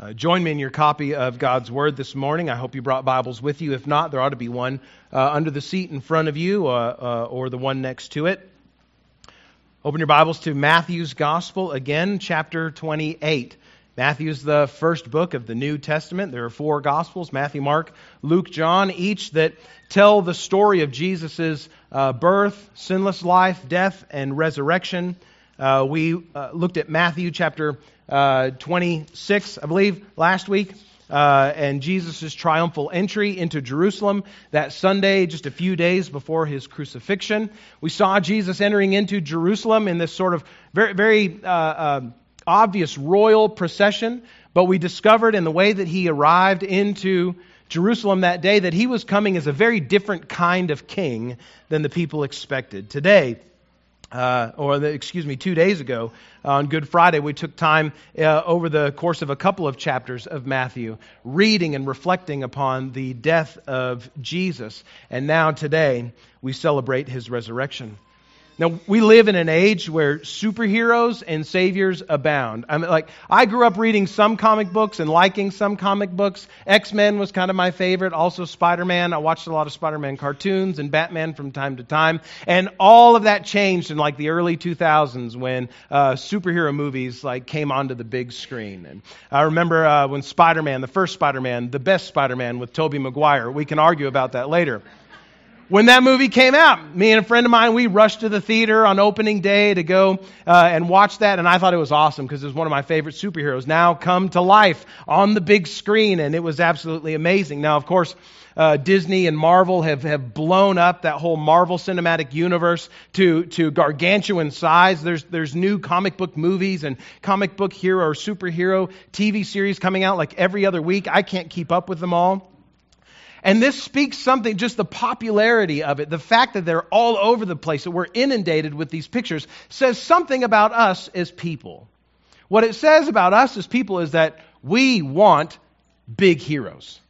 Uh, join me in your copy of God's Word this morning. I hope you brought Bibles with you. If not, there ought to be one uh, under the seat in front of you uh, uh or the one next to it. Open your Bibles to Matthew's Gospel again, chapter 28. Matthew's the first book of the New Testament. There are four Gospels Matthew, Mark, Luke, John, each that tell the story of Jesus' uh, birth, sinless life, death, and resurrection. Uh, we looked at Matthew chapter uh, 26, I believe, last week. Uh, and Jesus' triumphal entry into Jerusalem that Sunday, just a few days before his crucifixion. We saw Jesus entering into Jerusalem in this sort of very, very uh, uh, obvious royal procession, but we discovered in the way that he arrived into Jerusalem that day that he was coming as a very different kind of king than the people expected. Today, uh, or the, excuse me, two days ago on Good Friday, we took time uh, over the course of a couple of chapters of Matthew, reading and reflecting upon the death of Jesus. And now today, we celebrate his resurrection. Now, we live in an age where superheroes and saviors abound. I mean, like, I grew up reading some comic books and liking some comic books. X Men was kind of my favorite, also Spider Man. I watched a lot of Spider Man cartoons and Batman from time to time. And all of that changed in like the early 2000s when uh, superhero movies like came onto the big screen. And I remember uh, when Spider Man, the first Spider Man, the best Spider Man with Tobey Maguire, we can argue about that later when that movie came out. Me and a friend of mine, we rushed to the theater on opening day to go uh, and watch that, and I thought it was awesome because it was one of my favorite superheroes now come to life on the big screen, and it was absolutely amazing. Now, of course, uh, Disney and Marvel have, have blown up that whole Marvel cinematic universe to, to gargantuan size. There's, there's new comic book movies and comic book hero or superhero TV series coming out like every other week. I can't keep up with them all. And this speaks something, just the popularity of it, the fact that they're all over the place, that we're inundated with these pictures, says something about us as people. What it says about us as people is that we want big heroes.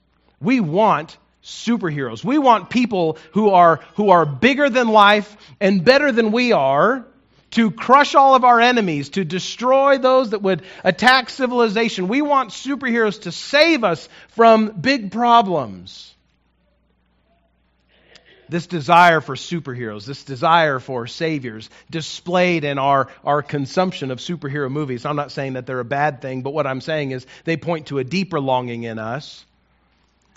We want superheroes. We want people who are, who are bigger than life and better than we are to crush all of our enemies, to destroy those that would attack civilization. We want superheroes to save us from big problems this desire for superheroes, this desire for saviors displayed in our, our consumption of superhero movies. I'm not saying that they're a bad thing, but what I'm saying is they point to a deeper longing in us,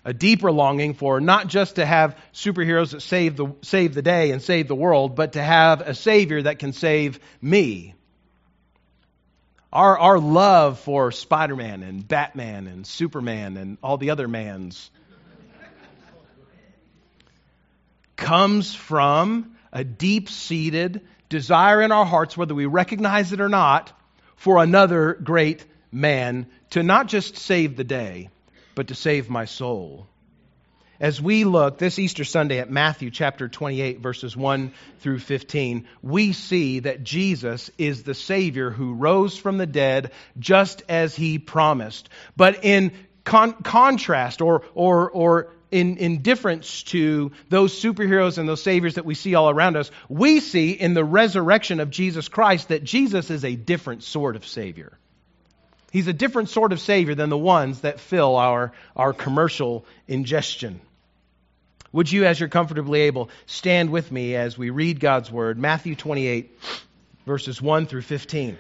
a deeper longing for not just to have superheroes that save the, save the day and save the world, but to have a savior that can save me. Our, our love for Spider Man and Batman and Superman and all the other mans comes from a deep seated desire in our hearts, whether we recognize it or not, for another great man to not just save the day, but to save my soul. As we look this Easter Sunday at Matthew chapter 28, verses 1 through 15, we see that Jesus is the Savior who rose from the dead just as he promised. But in con- contrast or, or, or in, indifference to those superheroes and those saviors that we see all around us, we see in the resurrection of Jesus Christ that Jesus is a different sort of savior. He's a different sort of savior than the ones that fill our, our commercial ingestion. Would you, as you're comfortably able, stand with me as we read God's word, Matthew 28, verses 1 through 15.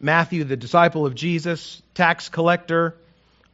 Matthew, the disciple of Jesus, tax collector,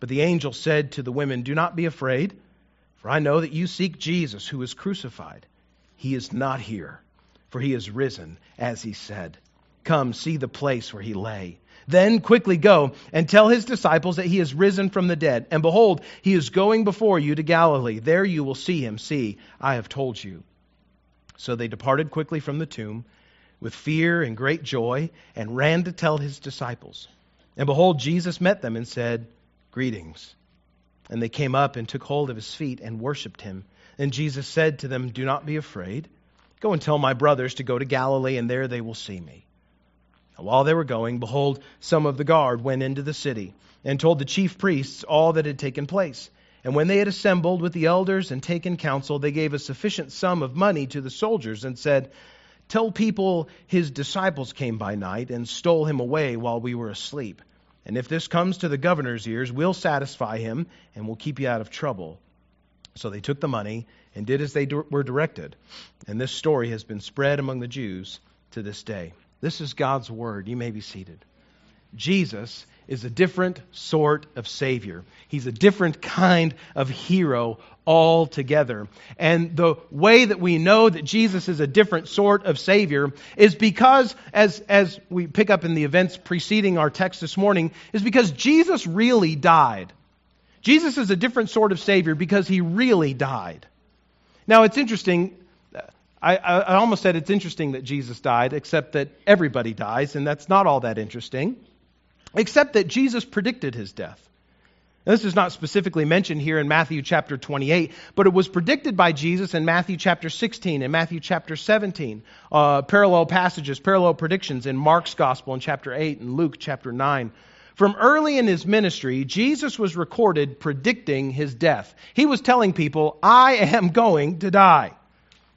But the angel said to the women, Do not be afraid, for I know that you seek Jesus who was crucified. He is not here, for he is risen, as he said. Come, see the place where he lay. Then quickly go and tell his disciples that he is risen from the dead. And behold, he is going before you to Galilee. There you will see him. See, I have told you. So they departed quickly from the tomb with fear and great joy and ran to tell his disciples. And behold, Jesus met them and said, Greetings. And they came up and took hold of his feet and worshipped him. And Jesus said to them, Do not be afraid. Go and tell my brothers to go to Galilee, and there they will see me. And while they were going, behold, some of the guard went into the city and told the chief priests all that had taken place. And when they had assembled with the elders and taken counsel, they gave a sufficient sum of money to the soldiers and said, Tell people his disciples came by night and stole him away while we were asleep. And if this comes to the governor's ears, we'll satisfy him and we'll keep you out of trouble. So they took the money and did as they were directed. And this story has been spread among the Jews to this day. This is God's word. You may be seated. Jesus is a different sort of Savior. He's a different kind of hero altogether. And the way that we know that Jesus is a different sort of Savior is because, as, as we pick up in the events preceding our text this morning, is because Jesus really died. Jesus is a different sort of Savior because he really died. Now, it's interesting. I, I, almost said it's interesting that Jesus died, except that everybody dies, and that's not all that interesting except that Jesus predicted his death. This is not specifically mentioned here in Matthew chapter 28, but it was predicted by Jesus in Matthew chapter 16 and Matthew chapter 17. Uh, parallel passages, parallel predictions in Mark's gospel in chapter 8 and Luke chapter 9. From early in his ministry, Jesus was recorded predicting his death. He was telling people, I am going to die.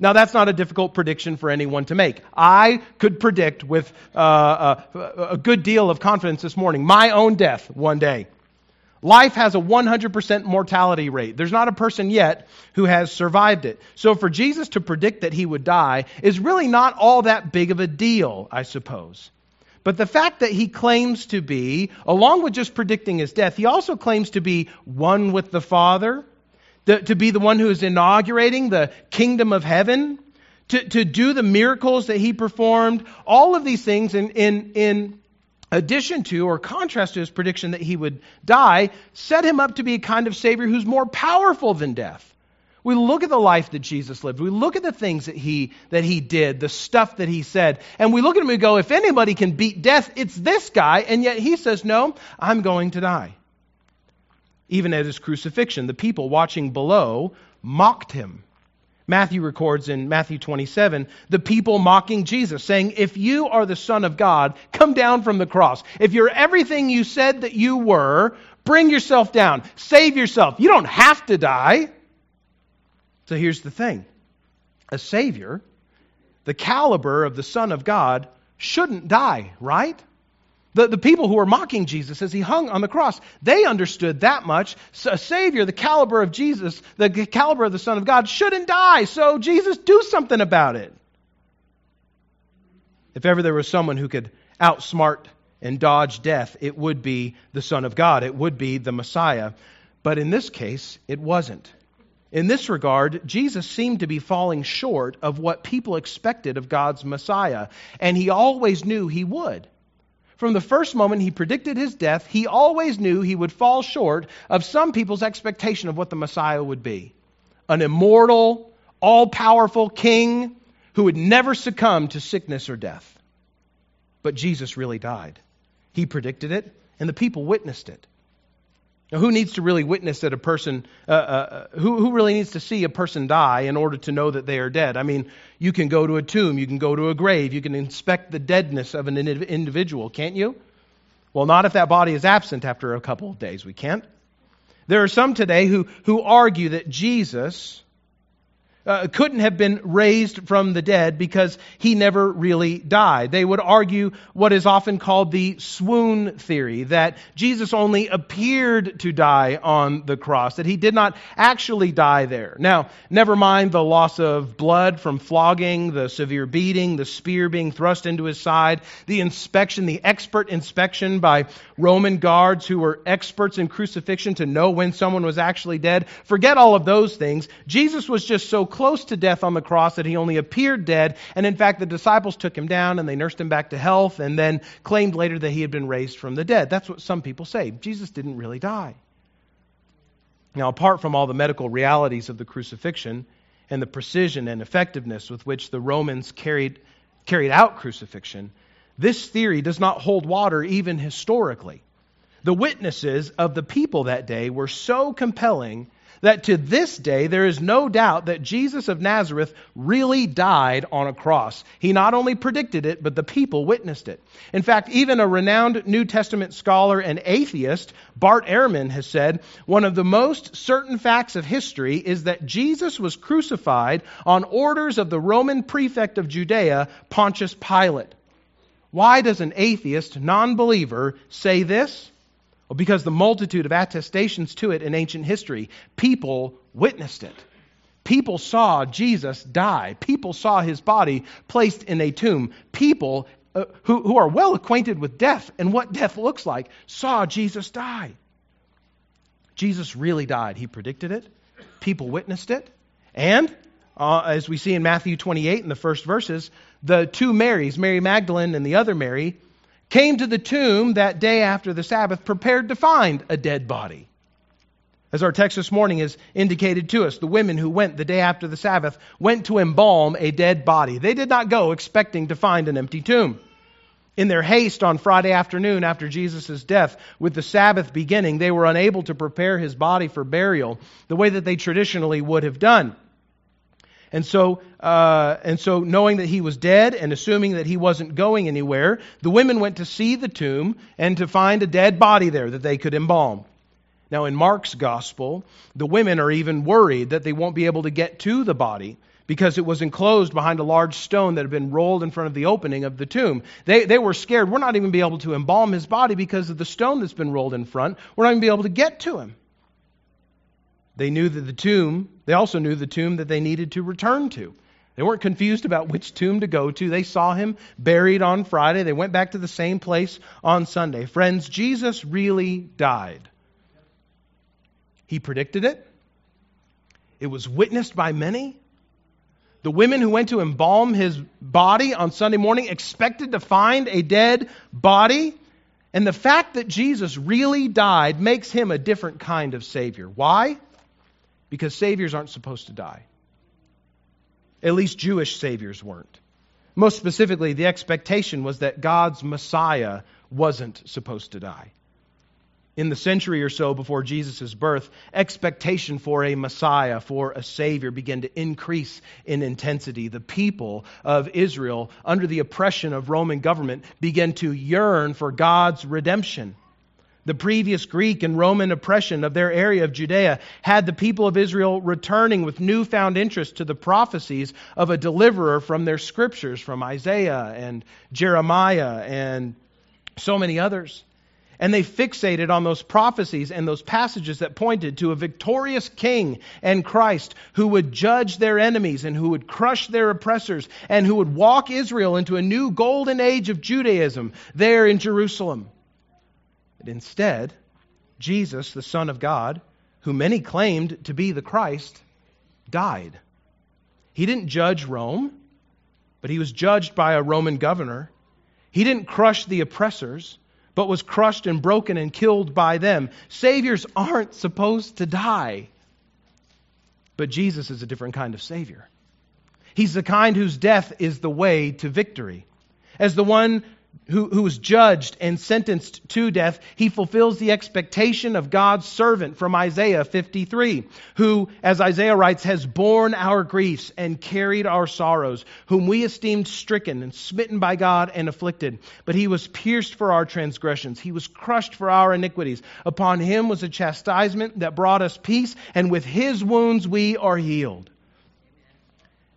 Now, that's not a difficult prediction for anyone to make. I could predict with uh, a, uh, a good deal of confidence this morning my own death one day. Life has a 100% mortality rate. There's not a person yet who has survived it. So for Jesus to predict that he would die is really not all that big of a deal, I suppose. But the fact that he claims to be, along with just predicting his death, he also claims to be one with the Father, the, to be the one who is inaugurating the kingdom of heaven, to, to do the miracles that he performed, all of these things in, in, in addition to or contrast to his prediction that he would die, set him up to be a kind of Savior who's more powerful than death. We look at the life that Jesus lived. We look at the things that he, that he did, the stuff that he said, and we look at him and we go, if anybody can beat death, it's this guy, and yet he says, no, I'm going to die even at his crucifixion. The people watching below mocked him. Matthew records in Matthew 27 the people mocking Jesus, saying, If you are the Son of God, come down from the cross. If you're everything you said that you were, bring yourself down. Save yourself. You don't have to die. So here's the thing a Savior, the caliber of the Son of God, shouldn't die, right? The, the people who were mocking Jesus as he hung on the cross, they understood that much. A Savior, the caliber of Jesus, the caliber of the Son of God, shouldn't die. So, Jesus, do something about it. If ever there was someone who could outsmart and dodge death, it would be the Son of God. It would be the Messiah. But in this case, it wasn't. In this regard, Jesus seemed to be falling short of what people expected of God's Messiah, and he always knew he would. From the first moment he predicted his death, he always knew he would fall short of some people's expectation of what the Messiah would be an immortal, all powerful king who would never succumb to sickness or death. But Jesus really died. He predicted it, and the people witnessed it. Now, who needs to really witness that a person, uh, uh, who, who really needs to see a person die in order to know that they are dead? I mean, you can go to a tomb, you can go to a grave, you can inspect the deadness of an individual, can't you? Well, not if that body is absent after a couple of days. We can't. There are some today who, who argue that Jesus uh, couldn't have been raised from the dead because he never really died. They would argue what is often called the swoon theory that Jesus only appeared to die on the cross, that he did not actually die there. Now, never mind the loss of blood from flogging, the severe beating, the spear being thrust into his side, the inspection, the expert inspection by Roman guards who were experts in crucifixion to know when someone was actually dead. Forget all of those things. Jesus was just so close to death on the cross that he only appeared dead. And in fact, the disciples took him down and they nursed him back to health and then claimed later that he had been raised from the dead. That's what some people say. Jesus didn't really die. Now, apart from all the medical realities of the crucifixion and the precision and effectiveness with which the Romans carried, carried out crucifixion, this theory does not hold water even historically. The witnesses of the people that day were so compelling that to this day there is no doubt that Jesus of Nazareth really died on a cross. He not only predicted it, but the people witnessed it. In fact, even a renowned New Testament scholar and atheist, Bart Ehrman, has said one of the most certain facts of history is that Jesus was crucified on orders of the Roman prefect of Judea, Pontius Pilate. Why does an atheist, non believer, say this? Well, because the multitude of attestations to it in ancient history, people witnessed it. People saw Jesus die. People saw his body placed in a tomb. People uh, who, who are well acquainted with death and what death looks like saw Jesus die. Jesus really died. He predicted it, people witnessed it, and uh, as we see in Matthew 28 in the first verses, the two Marys, Mary Magdalene and the other Mary, came to the tomb that day after the Sabbath prepared to find a dead body. As our text this morning has indicated to us, the women who went the day after the Sabbath went to embalm a dead body. They did not go expecting to find an empty tomb. In their haste on Friday afternoon after Jesus' death, with the Sabbath beginning, they were unable to prepare his body for burial the way that they traditionally would have done. And so, uh, and so, knowing that he was dead and assuming that he wasn't going anywhere, the women went to see the tomb and to find a dead body there that they could embalm. Now, in Mark's gospel, the women are even worried that they won't be able to get to the body because it was enclosed behind a large stone that had been rolled in front of the opening of the tomb. They, they were scared. We're not even be able to embalm his body because of the stone that's been rolled in front. We're not even be able to get to him. They knew that the tomb, they also knew the tomb that they needed to return to. They weren't confused about which tomb to go to. They saw him buried on Friday. They went back to the same place on Sunday. Friends, Jesus really died. He predicted it. It was witnessed by many. The women who went to embalm his body on Sunday morning expected to find a dead body. And the fact that Jesus really died makes him a different kind of Savior. Why? Because saviors aren't supposed to die. At least Jewish saviors weren't. Most specifically, the expectation was that God's Messiah wasn't supposed to die. In the century or so before Jesus' birth, expectation for a Messiah, for a Savior, began to increase in intensity. The people of Israel, under the oppression of Roman government, began to yearn for God's redemption. The previous Greek and Roman oppression of their area of Judea had the people of Israel returning with newfound interest to the prophecies of a deliverer from their scriptures, from Isaiah and Jeremiah and so many others. And they fixated on those prophecies and those passages that pointed to a victorious king and Christ who would judge their enemies and who would crush their oppressors and who would walk Israel into a new golden age of Judaism there in Jerusalem. But instead, Jesus, the Son of God, who many claimed to be the Christ, died. He didn't judge Rome, but he was judged by a Roman governor. He didn't crush the oppressors, but was crushed and broken and killed by them. Saviors aren't supposed to die. But Jesus is a different kind of Savior. He's the kind whose death is the way to victory. As the one who, who was judged and sentenced to death, he fulfills the expectation of God's servant from Isaiah 53, who, as Isaiah writes, has borne our griefs and carried our sorrows, whom we esteemed stricken and smitten by God and afflicted. But he was pierced for our transgressions, he was crushed for our iniquities. Upon him was a chastisement that brought us peace, and with his wounds we are healed.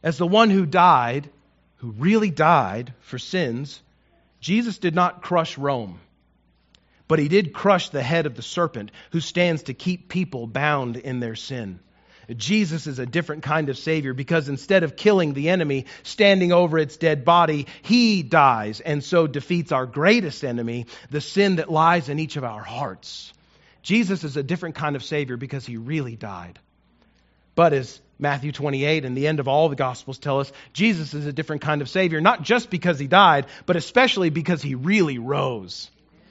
As the one who died, who really died for sins, Jesus did not crush Rome, but he did crush the head of the serpent who stands to keep people bound in their sin. Jesus is a different kind of Savior because instead of killing the enemy, standing over its dead body, he dies and so defeats our greatest enemy, the sin that lies in each of our hearts. Jesus is a different kind of Savior because he really died. But as Matthew 28 and the end of all the Gospels tell us, Jesus is a different kind of Savior, not just because he died, but especially because he really rose.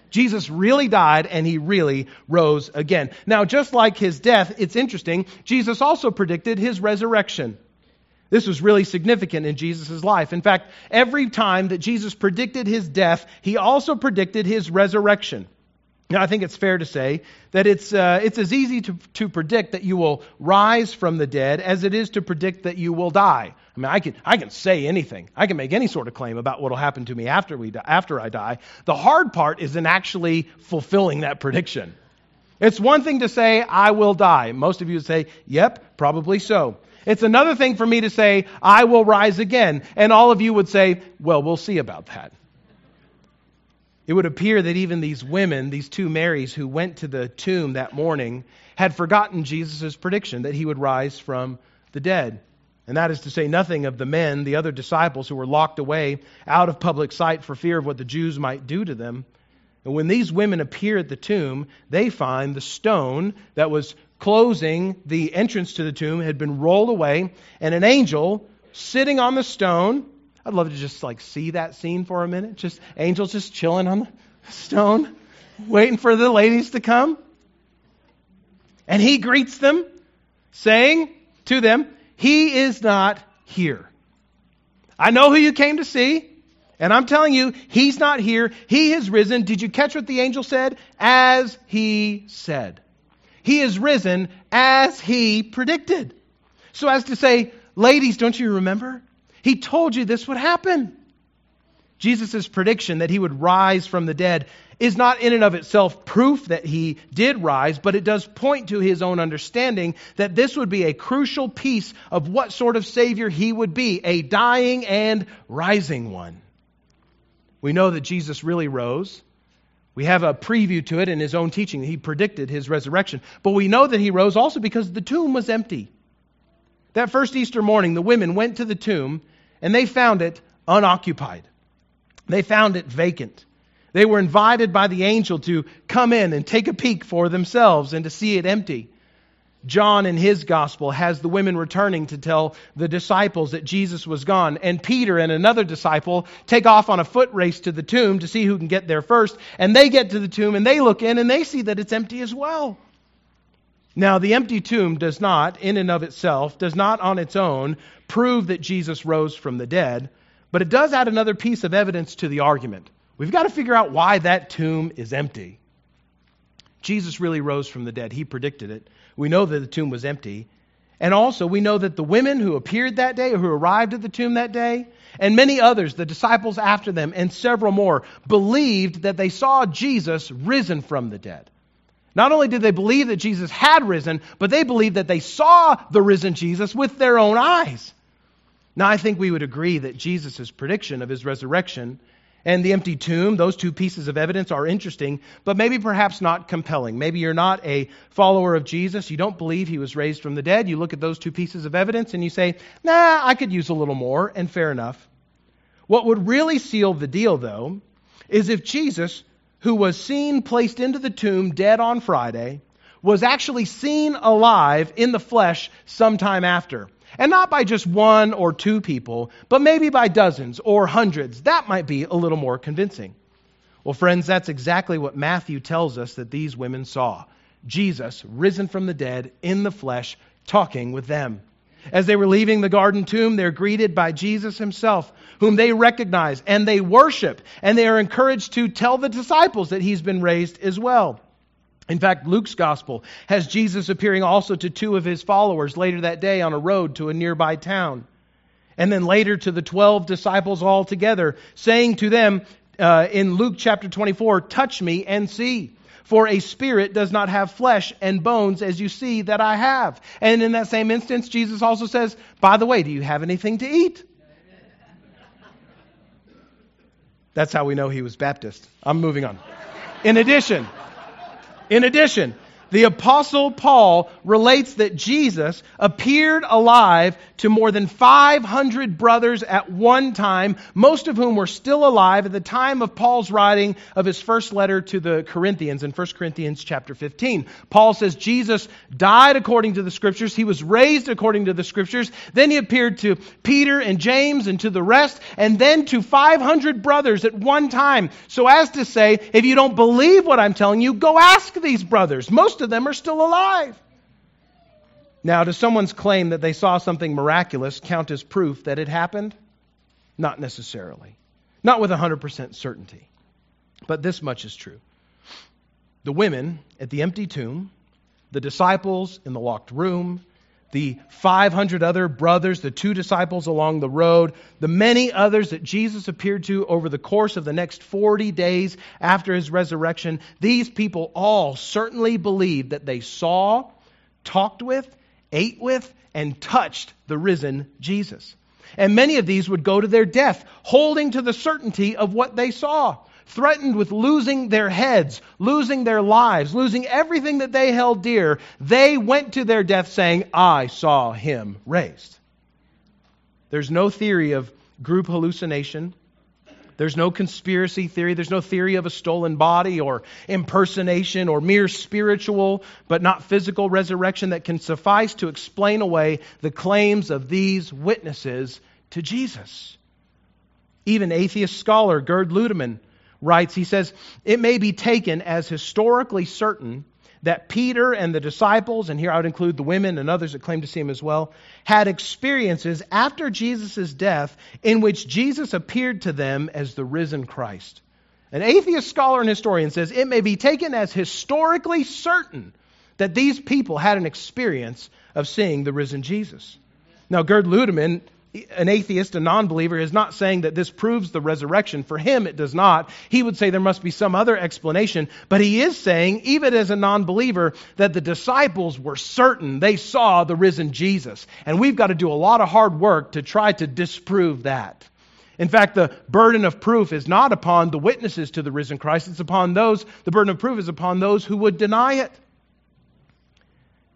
Jesus really died and he really rose again. Now, just like his death, it's interesting, Jesus also predicted his resurrection. This was really significant in Jesus' life. In fact, every time that Jesus predicted his death, he also predicted his resurrection. Now, I think it's fair to say that it's, uh, it's as easy to, to predict that you will rise from the dead as it is to predict that you will die. I mean, I can, I can say anything. I can make any sort of claim about what will happen to me after, we die, after I die. The hard part is in actually fulfilling that prediction. It's one thing to say, I will die. Most of you would say, yep, probably so. It's another thing for me to say, I will rise again. And all of you would say, well, we'll see about that. It would appear that even these women, these two Marys who went to the tomb that morning, had forgotten Jesus' prediction that he would rise from the dead. And that is to say nothing of the men, the other disciples who were locked away out of public sight for fear of what the Jews might do to them. And when these women appear at the tomb, they find the stone that was closing the entrance to the tomb had been rolled away, and an angel sitting on the stone I'd love to just like see that scene for a minute. Just angels just chilling on the stone, waiting for the ladies to come. And he greets them, saying to them, He is not here. I know who you came to see, and I'm telling you, He's not here. He has risen. Did you catch what the angel said? As He said. He is risen as He predicted. So, as to say, ladies, don't you remember? He told you this would happen. Jesus' prediction that he would rise from the dead is not in and of itself proof that he did rise, but it does point to his own understanding that this would be a crucial piece of what sort of Savior he would be a dying and rising one. We know that Jesus really rose. We have a preview to it in his own teaching. He predicted his resurrection. But we know that he rose also because the tomb was empty. That first Easter morning, the women went to the tomb and they found it unoccupied. They found it vacant. They were invited by the angel to come in and take a peek for themselves and to see it empty. John, in his gospel, has the women returning to tell the disciples that Jesus was gone. And Peter and another disciple take off on a foot race to the tomb to see who can get there first. And they get to the tomb and they look in and they see that it's empty as well. Now, the empty tomb does not, in and of itself, does not on its own prove that Jesus rose from the dead, but it does add another piece of evidence to the argument. We've got to figure out why that tomb is empty. Jesus really rose from the dead. He predicted it. We know that the tomb was empty. And also, we know that the women who appeared that day, or who arrived at the tomb that day, and many others, the disciples after them, and several more, believed that they saw Jesus risen from the dead. Not only did they believe that Jesus had risen, but they believed that they saw the risen Jesus with their own eyes. Now, I think we would agree that Jesus' prediction of his resurrection and the empty tomb, those two pieces of evidence are interesting, but maybe perhaps not compelling. Maybe you're not a follower of Jesus. You don't believe he was raised from the dead. You look at those two pieces of evidence and you say, nah, I could use a little more, and fair enough. What would really seal the deal, though, is if Jesus who was seen placed into the tomb dead on Friday, was actually seen alive in the flesh sometime after. And not by just one or two people, but maybe by dozens or hundreds. That might be a little more convincing. Well, friends, that's exactly what Matthew tells us that these women saw Jesus risen from the dead in the flesh, talking with them. As they were leaving the garden tomb, they're greeted by Jesus himself, whom they recognize and they worship, and they are encouraged to tell the disciples that he's been raised as well. In fact, Luke's gospel has Jesus appearing also to two of his followers later that day on a road to a nearby town. And then later to the 12 disciples all together, saying to them uh, in Luke chapter 24, Touch me and see. For a spirit does not have flesh and bones as you see that I have. And in that same instance, Jesus also says, By the way, do you have anything to eat? That's how we know he was Baptist. I'm moving on. In addition, in addition, the Apostle Paul relates that Jesus appeared alive to more than 500 brothers at one time, most of whom were still alive at the time of Paul's writing of his first letter to the Corinthians in 1 Corinthians chapter 15. Paul says Jesus died according to the scriptures, he was raised according to the scriptures, then he appeared to Peter and James and to the rest, and then to 500 brothers at one time. So as to say, if you don't believe what I'm telling you, go ask these brothers. Most of them are still alive. Now, does someone's claim that they saw something miraculous count as proof that it happened? Not necessarily. Not with 100% certainty. But this much is true. the women at the empty tomb, the disciples in the locked room, the 500 other brothers, the two disciples along the road, the many others that Jesus appeared to over the course of the next 40 days after his resurrection, these people all certainly believed that they saw, talked with, ate with, and touched the risen Jesus. And many of these would go to their death, holding to the certainty of what they saw threatened with losing their heads, losing their lives, losing everything that they held dear, they went to their death saying, I saw him raised. There's no theory of group hallucination. There's no conspiracy theory. There's no theory of a stolen body or impersonation or mere spiritual but not physical resurrection that can suffice to explain away the claims of these witnesses to Jesus. Even atheist scholar Gerd Ludemann writes, he says, It may be taken as historically certain that Peter and the disciples, and here I would include the women and others that claim to see him as well, had experiences after Jesus' death in which Jesus appeared to them as the risen Christ. An atheist scholar and historian says it may be taken as historically certain that these people had an experience of seeing the risen Jesus. Now, Gerd Ludemann an atheist, a non believer, is not saying that this proves the resurrection. For him, it does not. He would say there must be some other explanation. But he is saying, even as a non believer, that the disciples were certain they saw the risen Jesus. And we've got to do a lot of hard work to try to disprove that. In fact, the burden of proof is not upon the witnesses to the risen Christ, it's upon those, the burden of proof is upon those who would deny it.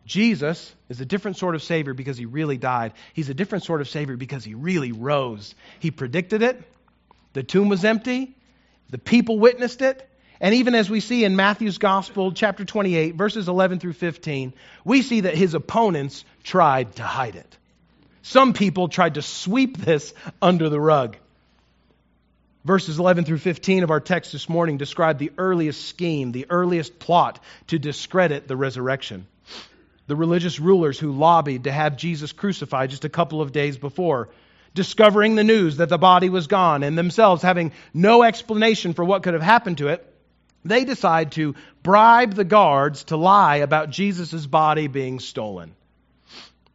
Jesus is a different sort of Savior because he really died. He's a different sort of Savior because he really rose. He predicted it. The tomb was empty. The people witnessed it. And even as we see in Matthew's Gospel, chapter 28, verses 11 through 15, we see that his opponents tried to hide it. Some people tried to sweep this under the rug. Verses 11 through 15 of our text this morning describe the earliest scheme, the earliest plot to discredit the resurrection the religious rulers who lobbied to have Jesus crucified just a couple of days before, discovering the news that the body was gone and themselves having no explanation for what could have happened to it, they decide to bribe the guards to lie about Jesus' body being stolen.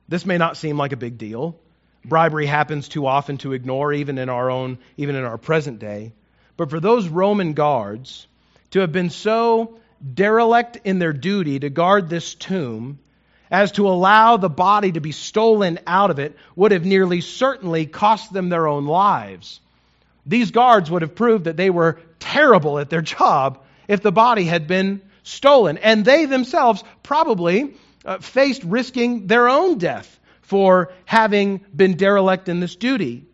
This may not seem like a big deal. Bribery happens too often to ignore, even in our own, even in our present day. But for those Roman guards to have been so derelict in their duty to guard this tomb as to allow the body to be stolen out of it would have nearly certainly cost them their own lives. These guards would have proved that they were terrible at their job if the body had been stolen. And they themselves probably uh, faced risking their own death for having been derelict in this duty.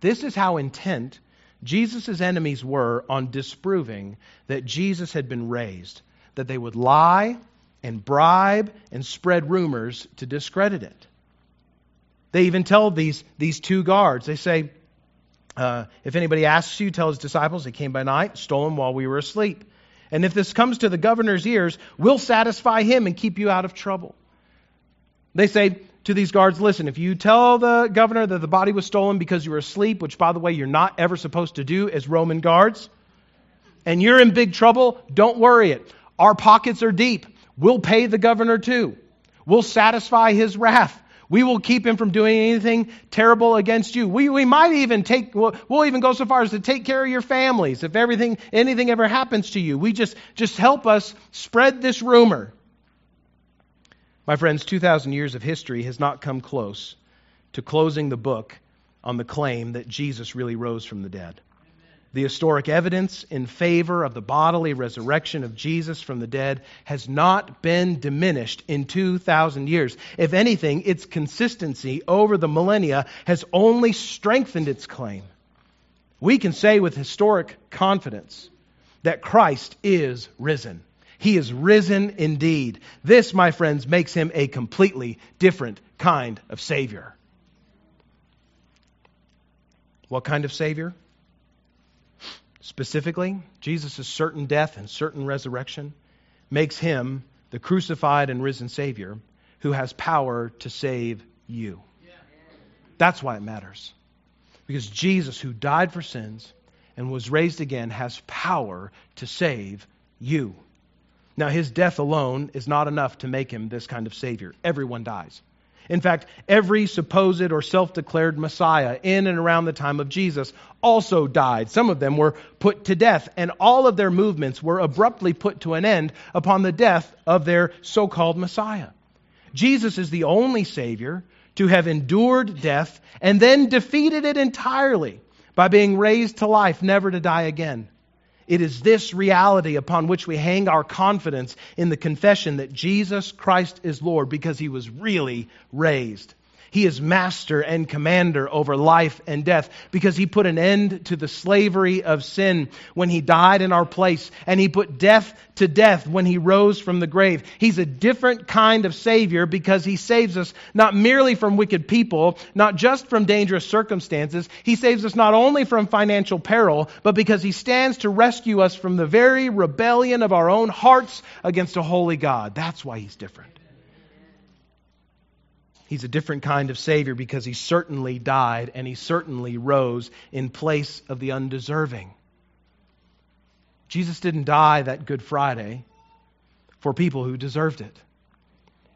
This is how intent Jesus' enemies were on disproving that Jesus had been raised, that they would lie and bribe and spread rumors to discredit it. They even tell these, these two guards, they say, uh, if anybody asks you, tell his disciples they came by night, stole him while we were asleep. And if this comes to the governor's ears, we'll satisfy him and keep you out of trouble. They say to these guards, listen, if you tell the governor that the body was stolen because you were asleep, which, by the way, you're not ever supposed to do as Roman guards, and you're in big trouble, don't worry it. Our pockets are deep. We'll pay the governor too. We'll satisfy his wrath. We will keep him from doing anything terrible against you. We, we might even take, we'll, we'll even go so far as to take care of your families if everything, anything ever happens to you. We just, just help us spread this rumor. My friends, 2,000 years of history has not come close to closing the book on the claim that Jesus really rose from the dead. The historic evidence in favor of the bodily resurrection of Jesus from the dead has not been diminished in 2,000 years. If anything, its consistency over the millennia has only strengthened its claim. We can say with historic confidence that Christ is risen. He is risen indeed. This, my friends, makes him a completely different kind of Savior. What kind of Savior? Specifically, Jesus' certain death and certain resurrection makes him the crucified and risen Savior who has power to save you. That's why it matters. Because Jesus, who died for sins and was raised again, has power to save you. Now, his death alone is not enough to make him this kind of Savior. Everyone dies. In fact, every supposed or self declared Messiah in and around the time of Jesus also died. Some of them were put to death, and all of their movements were abruptly put to an end upon the death of their so called Messiah. Jesus is the only Savior to have endured death and then defeated it entirely by being raised to life, never to die again. It is this reality upon which we hang our confidence in the confession that Jesus Christ is Lord because he was really raised. He is master and commander over life and death because he put an end to the slavery of sin when he died in our place and he put death to death when he rose from the grave. He's a different kind of savior because he saves us not merely from wicked people, not just from dangerous circumstances. He saves us not only from financial peril, but because he stands to rescue us from the very rebellion of our own hearts against a holy God. That's why he's different. He's a different kind of Savior because he certainly died and he certainly rose in place of the undeserving. Jesus didn't die that Good Friday for people who deserved it.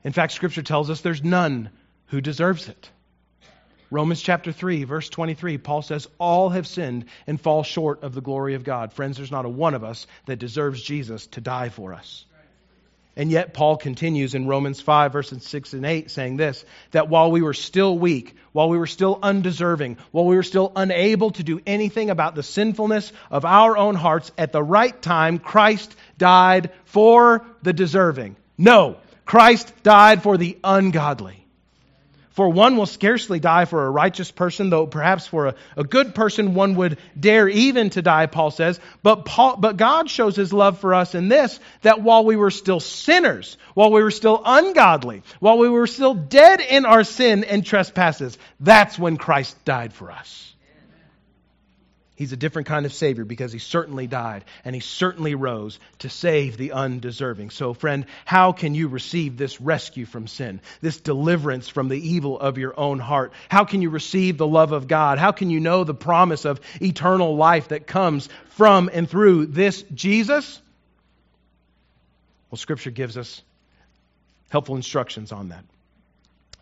In fact, Scripture tells us there's none who deserves it. Romans chapter 3, verse 23, Paul says, All have sinned and fall short of the glory of God. Friends, there's not a one of us that deserves Jesus to die for us. And yet, Paul continues in Romans 5, verses 6 and 8, saying this that while we were still weak, while we were still undeserving, while we were still unable to do anything about the sinfulness of our own hearts, at the right time, Christ died for the deserving. No, Christ died for the ungodly. For one will scarcely die for a righteous person, though perhaps for a, a good person one would dare even to die, Paul says. But, Paul, but God shows his love for us in this, that while we were still sinners, while we were still ungodly, while we were still dead in our sin and trespasses, that's when Christ died for us. He's a different kind of Savior because he certainly died and he certainly rose to save the undeserving. So, friend, how can you receive this rescue from sin, this deliverance from the evil of your own heart? How can you receive the love of God? How can you know the promise of eternal life that comes from and through this Jesus? Well, Scripture gives us helpful instructions on that.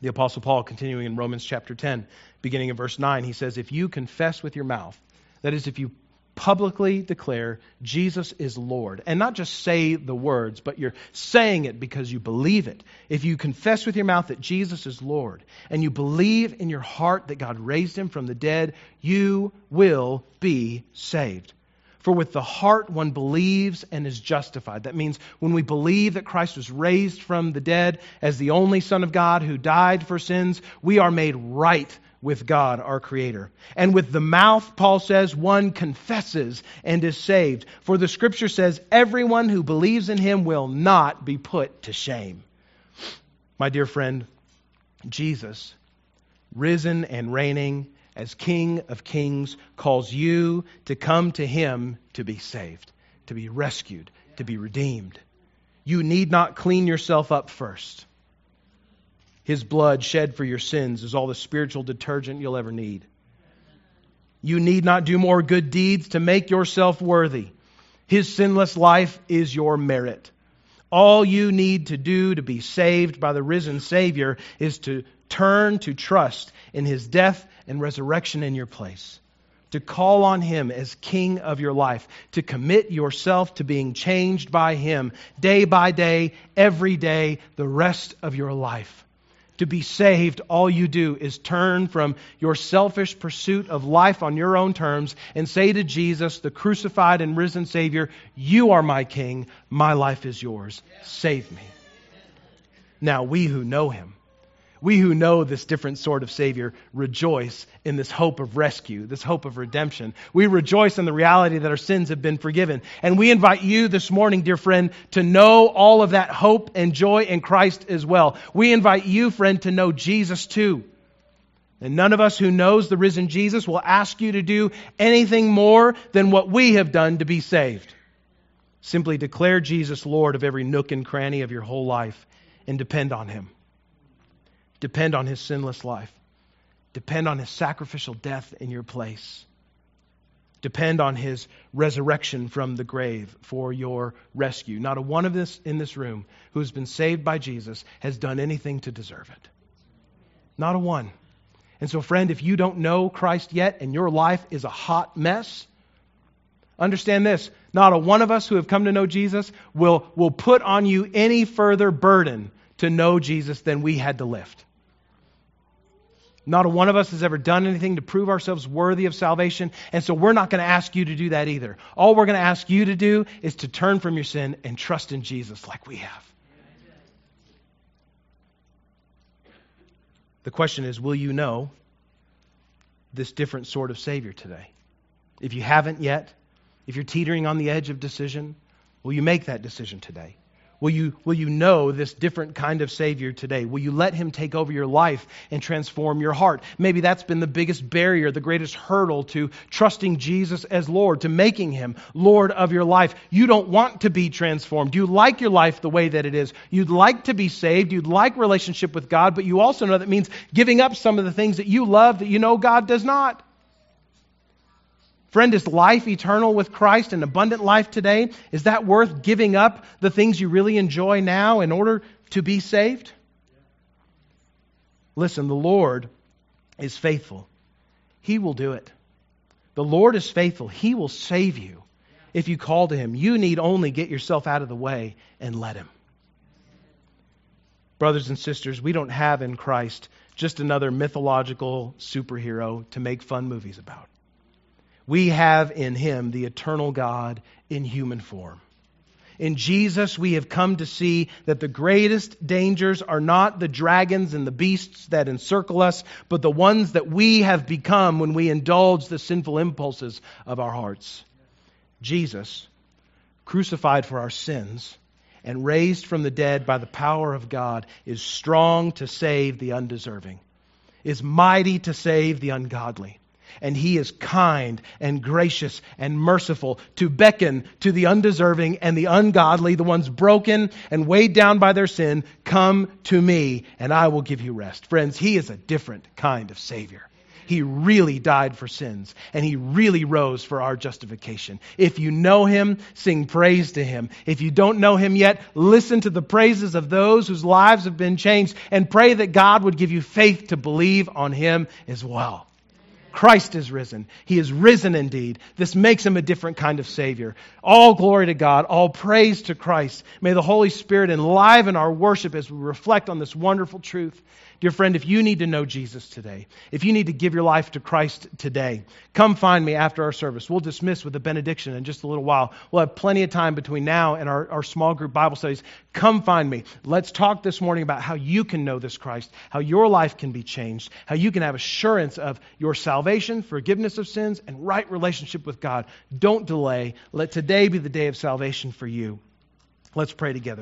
The Apostle Paul, continuing in Romans chapter 10, beginning in verse 9, he says, If you confess with your mouth, that is, if you publicly declare Jesus is Lord, and not just say the words, but you're saying it because you believe it. If you confess with your mouth that Jesus is Lord, and you believe in your heart that God raised him from the dead, you will be saved. For with the heart one believes and is justified. That means when we believe that Christ was raised from the dead as the only Son of God who died for sins, we are made right with God, our Creator. And with the mouth, Paul says, one confesses and is saved. For the Scripture says, everyone who believes in him will not be put to shame. My dear friend, Jesus, risen and reigning as King of Kings, calls you to come to him to be saved, to be rescued, to be redeemed. You need not clean yourself up first. His blood shed for your sins is all the spiritual detergent you'll ever need. You need not do more good deeds to make yourself worthy. His sinless life is your merit. All you need to do to be saved by the risen Savior is to turn to trust in His death and resurrection in your place. To call on Him as King of your life. To commit yourself to being changed by Him day by day, every day, the rest of your life to be saved, all you do is turn from your selfish pursuit of life on your own terms and say to Jesus, the crucified and risen Savior, You are my King, my life is yours. Save me. Now, we who know him, we who know this different sort of Savior rejoice in this hope of rescue, this hope of redemption. We rejoice in the reality that our sins have been forgiven. And we invite you this morning, dear friend, to know all of that hope and joy in Christ as well. We invite you, friend, to know Jesus too. And none of us who knows the risen Jesus will ask you to do anything more than what we have done to be saved. Simply declare Jesus Lord of every nook and cranny of your whole life and depend on Him. Depend on his sinless life. Depend on his sacrificial death in your place. Depend on his resurrection from the grave for your rescue. Not a one of us in this room who has been saved by Jesus has done anything to deserve it. Not a one. And so, friend, if you don't know Christ yet and your life is a hot mess, understand this not a one of us who have come to know Jesus will, will put on you any further burden to know Jesus than we had to lift. Not a one of us has ever done anything to prove ourselves worthy of salvation, and so we're not going to ask you to do that either. All we're going to ask you to do is to turn from your sin and trust in Jesus like we have. The question is will you know this different sort of Savior today? If you haven't yet, if you're teetering on the edge of decision, will you make that decision today? Will you, will you know this different kind of Savior today? Will you let Him take over your life and transform your heart? Maybe that's been the biggest barrier, the greatest hurdle to trusting Jesus as Lord, to making Him Lord of your life. You don't want to be transformed. You like your life the way that it is. You'd like to be saved. You'd like relationship with God, but you also know that means giving up some of the things that you love that you know God does not. Friend, is life eternal with Christ, an abundant life today? Is that worth giving up the things you really enjoy now in order to be saved? Listen, the Lord is faithful. He will do it. The Lord is faithful. He will save you if you call to Him. You need only get yourself out of the way and let Him. Brothers and sisters, we don't have in Christ just another mythological superhero to make fun movies about. We have in him the eternal God in human form. In Jesus, we have come to see that the greatest dangers are not the dragons and the beasts that encircle us, but the ones that we have become when we indulge the sinful impulses of our hearts. Jesus, crucified for our sins and raised from the dead by the power of God, is strong to save the undeserving, is mighty to save the ungodly and he is kind and gracious and merciful to beckon to the undeserving and the ungodly, the ones broken and weighed down by their sin, come to me and I will give you rest. Friends, he is a different kind of Savior. He really died for sins, and He really rose for our justification. If you know Him, sing praise to Him. If you don't know Him yet, listen to the praises of those whose lives have been changed, and pray that God would give you faith to believe on Him as well. Christ is risen. He is risen indeed. This makes him a different kind of Savior. All glory to God. All praise to Christ. May the Holy Spirit enliven our worship as we reflect on this wonderful truth. Dear friend, if you need to know Jesus today, if you need to give your life to Christ today, come find me after our service. We'll dismiss with a benediction in just a little while. We'll have plenty of time between now and our, our small group Bible studies. Come find me. Let's talk this morning about how you can know this Christ, how your life can be changed, how you can have assurance of your salvation, forgiveness of sins, and right relationship with God. Don't delay. Let today be the day of salvation for you. Let's pray together.